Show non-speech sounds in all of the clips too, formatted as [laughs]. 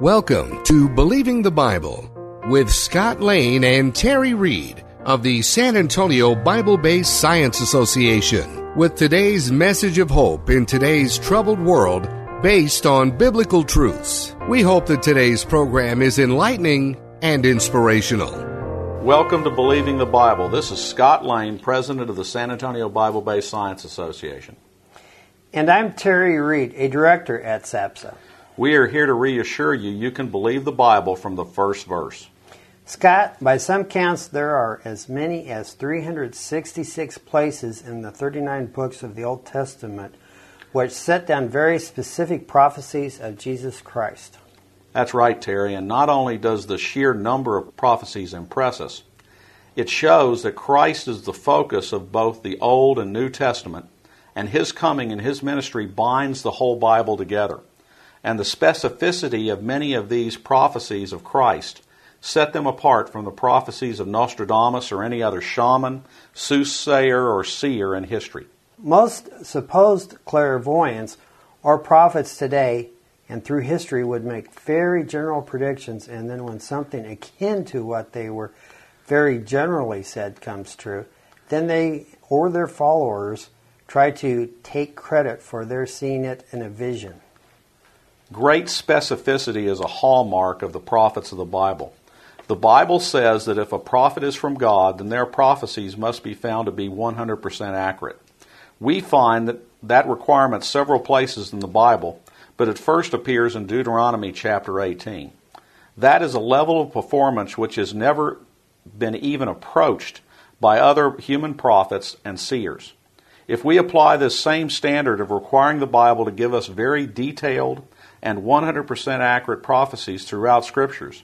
Welcome to Believing the Bible with Scott Lane and Terry Reed of the San Antonio Bible Based Science Association with today's message of hope in today's troubled world based on biblical truths. We hope that today's program is enlightening and inspirational. Welcome to Believing the Bible. This is Scott Lane, president of the San Antonio Bible Based Science Association. And I'm Terry Reed, a director at SABSA. We are here to reassure you you can believe the Bible from the first verse. Scott, by some counts, there are as many as 366 places in the 39 books of the Old Testament which set down very specific prophecies of Jesus Christ. That's right, Terry, and not only does the sheer number of prophecies impress us, it shows that Christ is the focus of both the Old and New Testament, and his coming and his ministry binds the whole Bible together and the specificity of many of these prophecies of Christ set them apart from the prophecies of Nostradamus or any other shaman, soothsayer, or seer in history. Most supposed clairvoyants or prophets today and through history would make very general predictions, and then when something akin to what they were very generally said comes true, then they or their followers try to take credit for their seeing it in a vision. Great specificity is a hallmark of the prophets of the Bible. The Bible says that if a prophet is from God, then their prophecies must be found to be 100% accurate. We find that that requirement several places in the Bible, but it first appears in Deuteronomy chapter 18. That is a level of performance which has never been even approached by other human prophets and seers. If we apply this same standard of requiring the Bible to give us very detailed and 100% accurate prophecies throughout Scriptures,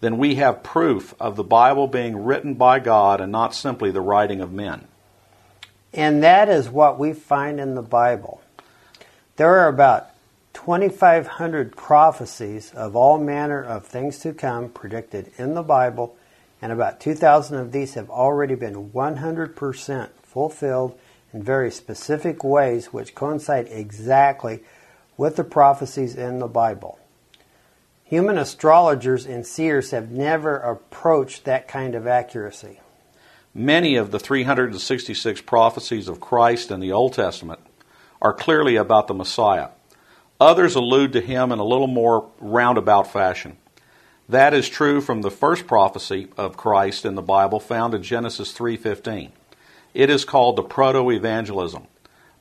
then we have proof of the Bible being written by God and not simply the writing of men. And that is what we find in the Bible. There are about 2,500 prophecies of all manner of things to come predicted in the Bible, and about 2,000 of these have already been 100% fulfilled in very specific ways which coincide exactly with the prophecies in the Bible. Human astrologers and seers have never approached that kind of accuracy. Many of the 366 prophecies of Christ in the Old Testament are clearly about the Messiah. Others allude to him in a little more roundabout fashion. That is true from the first prophecy of Christ in the Bible found in Genesis 3:15. It is called the proto-evangelium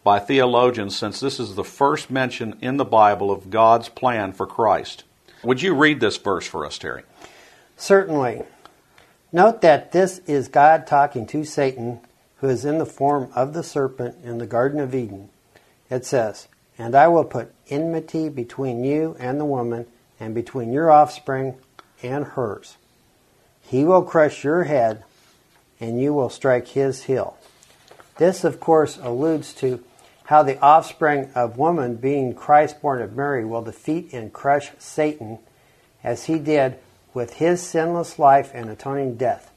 by theologians since this is the first mention in the Bible of God's plan for Christ. Would you read this verse for us, Terry? Certainly. Note that this is God talking to Satan, who is in the form of the serpent in the Garden of Eden. It says, And I will put enmity between you and the woman, and between your offspring and hers. He will crush your head, and you will strike his heel. This, of course, alludes to how the offspring of woman, being Christ born of Mary, will defeat and crush Satan as he did with his sinless life and atoning death.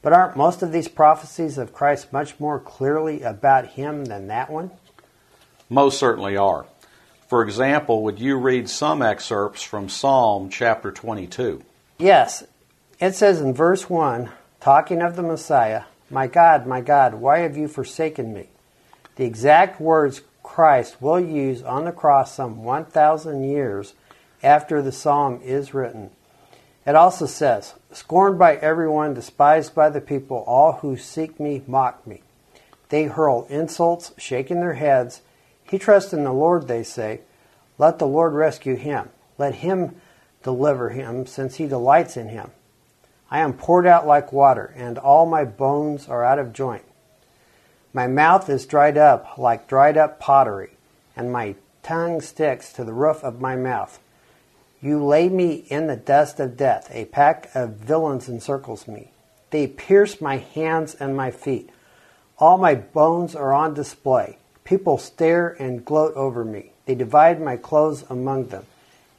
But aren't most of these prophecies of Christ much more clearly about him than that one? Most certainly are. For example, would you read some excerpts from Psalm chapter 22? Yes. It says in verse 1, talking of the Messiah, My God, my God, why have you forsaken me? The exact words Christ will use on the cross some 1,000 years after the psalm is written. It also says, Scorned by everyone, despised by the people, all who seek me mock me. They hurl insults, shaking their heads. He trusts in the Lord, they say. Let the Lord rescue him. Let him deliver him, since he delights in him. I am poured out like water, and all my bones are out of joint. My mouth is dried up like dried up pottery, and my tongue sticks to the roof of my mouth. You lay me in the dust of death. A pack of villains encircles me. They pierce my hands and my feet. All my bones are on display. People stare and gloat over me. They divide my clothes among them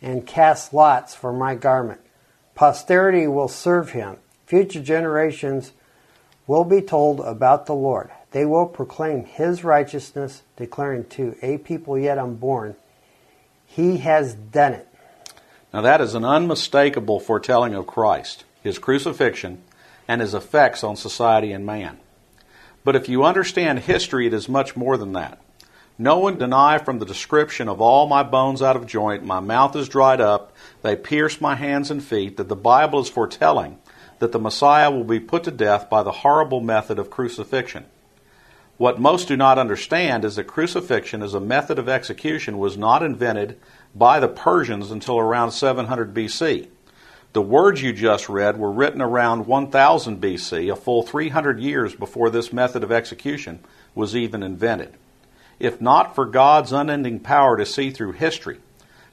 and cast lots for my garment. Posterity will serve him. Future generations will be told about the Lord. They will proclaim his righteousness, declaring to a people yet unborn, He has done it. Now, that is an unmistakable foretelling of Christ, his crucifixion, and his effects on society and man. But if you understand history, it is much more than that. No one deny from the description of all my bones out of joint, my mouth is dried up, they pierce my hands and feet, that the Bible is foretelling that the Messiah will be put to death by the horrible method of crucifixion. What most do not understand is that crucifixion as a method of execution was not invented by the Persians until around 700 BC. The words you just read were written around 1000 BC, a full 300 years before this method of execution was even invented. If not for God's unending power to see through history,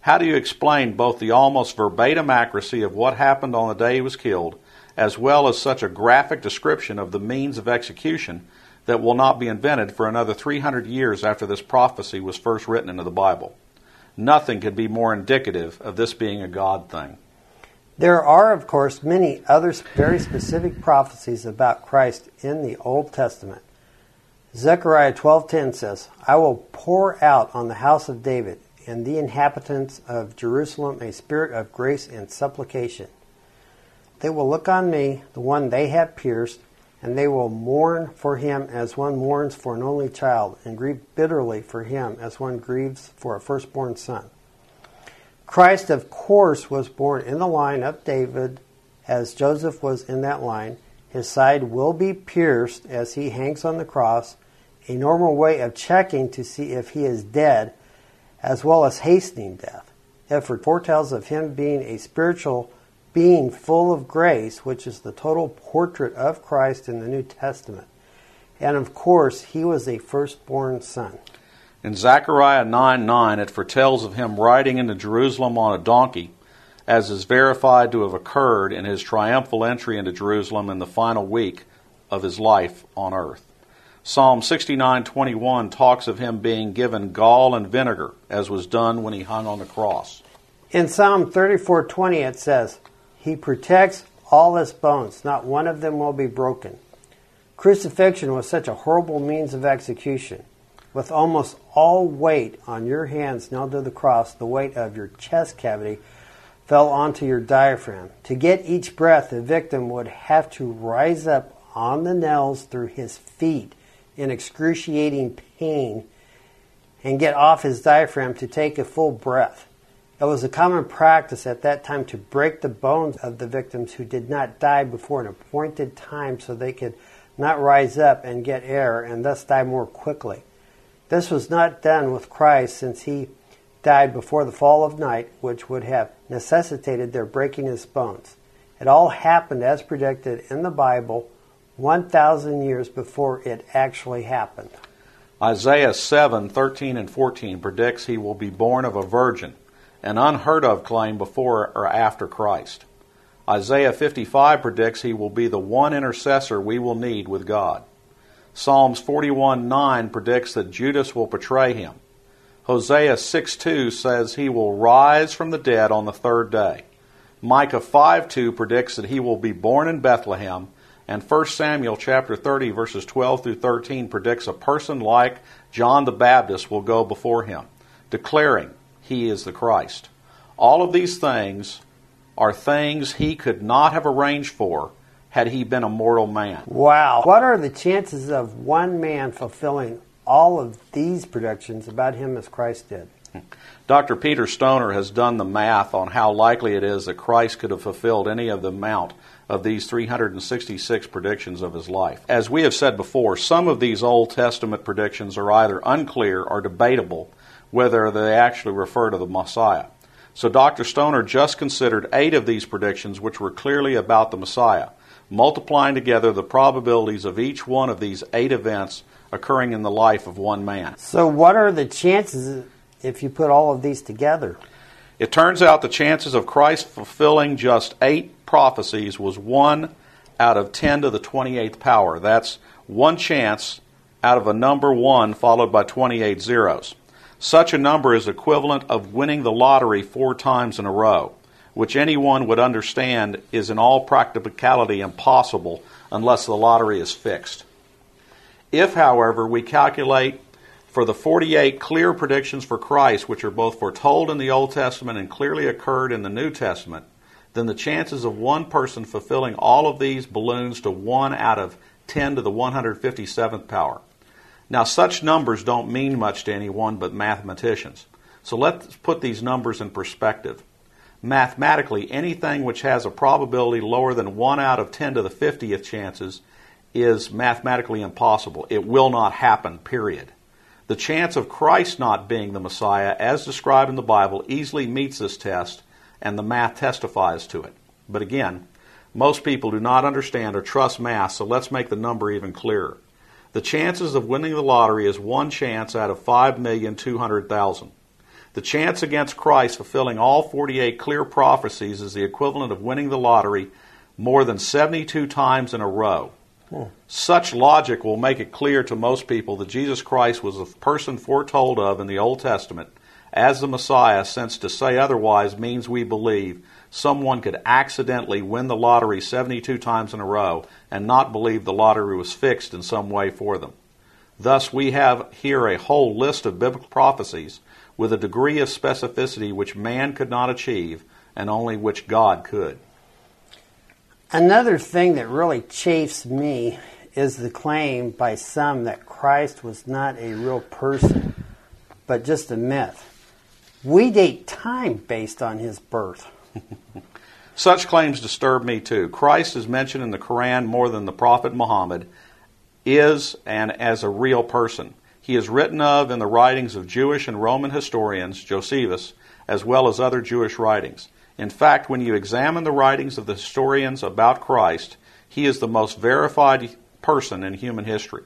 how do you explain both the almost verbatim accuracy of what happened on the day he was killed, as well as such a graphic description of the means of execution that will not be invented for another 300 years after this prophecy was first written into the Bible? Nothing could be more indicative of this being a God thing. There are, of course, many other very specific prophecies about Christ in the Old Testament. Zechariah 12:10 says, "I will pour out on the house of David and the inhabitants of Jerusalem a spirit of grace and supplication. They will look on me, the one they have pierced, and they will mourn for him as one mourns for an only child, and grieve bitterly for him as one grieves for a firstborn son." Christ, of course, was born in the line of David, as Joseph was in that line. His side will be pierced as he hangs on the cross, a normal way of checking to see if he is dead, as well as hastening death. It foretells of him being a spiritual being full of grace, which is the total portrait of Christ in the New Testament. And of course, he was a firstborn son. In Zechariah 9 9, it foretells of him riding into Jerusalem on a donkey, as is verified to have occurred in his triumphal entry into Jerusalem in the final week of his life on earth. Psalm 69:21 talks of him being given gall and vinegar as was done when he hung on the cross. In Psalm 34:20 it says, "He protects all his bones; not one of them will be broken." Crucifixion was such a horrible means of execution. With almost all weight on your hands nailed to the cross, the weight of your chest cavity fell onto your diaphragm. To get each breath, the victim would have to rise up on the nails through his feet in excruciating pain and get off his diaphragm to take a full breath. It was a common practice at that time to break the bones of the victims who did not die before an appointed time so they could not rise up and get air and thus die more quickly. This was not done with Christ since he died before the fall of night, which would have necessitated their breaking his bones. It all happened as predicted in the Bible 1,000 years before it actually happened. Isaiah 7 13 and 14 predicts he will be born of a virgin, an unheard of claim before or after Christ. Isaiah 55 predicts he will be the one intercessor we will need with God. Psalms 41 9 predicts that Judas will betray him. Hosea 6 2 says he will rise from the dead on the third day. Micah 5 2 predicts that he will be born in Bethlehem. And 1 Samuel chapter 30 verses 12 through 13 predicts a person like John the Baptist will go before him, declaring he is the Christ. All of these things are things he could not have arranged for had he been a mortal man. Wow. What are the chances of one man fulfilling all of these predictions about him as Christ did? Dr. Peter Stoner has done the math on how likely it is that Christ could have fulfilled any of the amount of these 366 predictions of his life. As we have said before, some of these Old Testament predictions are either unclear or debatable whether they actually refer to the Messiah. So Dr. Stoner just considered eight of these predictions which were clearly about the Messiah. Multiplying together the probabilities of each one of these eight events occurring in the life of one man. So, what are the chances if you put all of these together? It turns out the chances of Christ fulfilling just eight prophecies was 1 out of 10 to the 28th power. That's one chance out of a number 1 followed by 28 zeros. Such a number is equivalent of winning the lottery four times in a row, which anyone would understand is in all practicality impossible unless the lottery is fixed. If, however, we calculate for the 48 clear predictions for Christ, which are both foretold in the Old Testament and clearly occurred in the New Testament, then the chances of one person fulfilling all of these balloons to 1 out of 10 to the 157th power. Now, such numbers don't mean much to anyone but mathematicians. So let's put these numbers in perspective. Mathematically, anything which has a probability lower than 1 out of 10 to the 50th chances is mathematically impossible. It will not happen, period. The chance of Christ not being the Messiah, as described in the Bible, easily meets this test, and the math testifies to it. But again, most people do not understand or trust math, so let's make the number even clearer. The chances of winning the lottery is one chance out of 5,200,000. The chance against Christ fulfilling all 48 clear prophecies is the equivalent of winning the lottery more than 72 times in a row. Such logic will make it clear to most people that Jesus Christ was a person foretold of in the Old Testament as the Messiah, since to say otherwise means we believe someone could accidentally win the lottery 72 times in a row and not believe the lottery was fixed in some way for them. Thus, we have here a whole list of biblical prophecies with a degree of specificity which man could not achieve and only which God could. Another thing that really chafes me is the claim by some that Christ was not a real person, but just a myth. We date time based on his birth. [laughs] Such claims disturb me too. Christ is mentioned in the Quran more than the Prophet Muhammad is and as a real person. He is written of in the writings of Jewish and Roman historians, Josephus, as well as other Jewish writings. In fact, when you examine the writings of the historians about Christ, he is the most verified person in human history.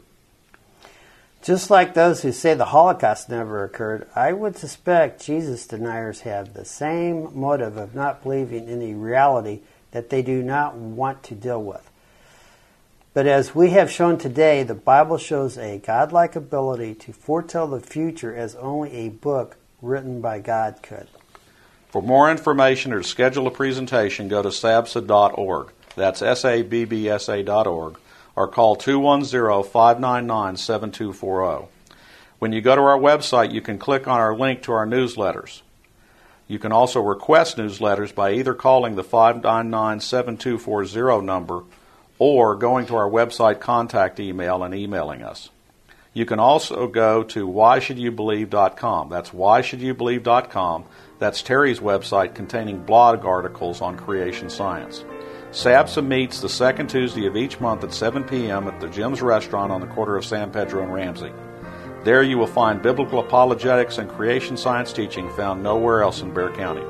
Just like those who say the Holocaust never occurred, I would suspect Jesus deniers have the same motive of not believing in a reality that they do not want to deal with. But as we have shown today, the Bible shows a godlike ability to foretell the future as only a book written by God could. For more information or to schedule a presentation, go to sabsa.org. That's S A B B S A.org or call 210 599 7240. When you go to our website, you can click on our link to our newsletters. You can also request newsletters by either calling the 599 7240 number or going to our website contact email and emailing us. You can also go to whyshouldyoubelieve.com. That's whyshouldyoubelieve.com. That's Terry's website containing blog articles on creation science. SABSA meets the second Tuesday of each month at 7 p.m. at the Jim's Restaurant on the corner of San Pedro and Ramsey. There you will find biblical apologetics and creation science teaching found nowhere else in Bexar County.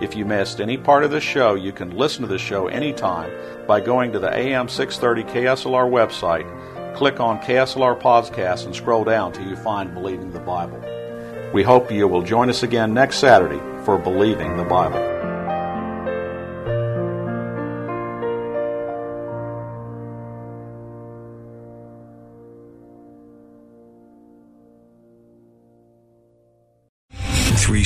If you missed any part of this show, you can listen to the show anytime by going to the AM 630 KSLR website, click on KSLR Podcast, and scroll down till you find Believing the Bible. We hope you will join us again next Saturday for Believing the Bible.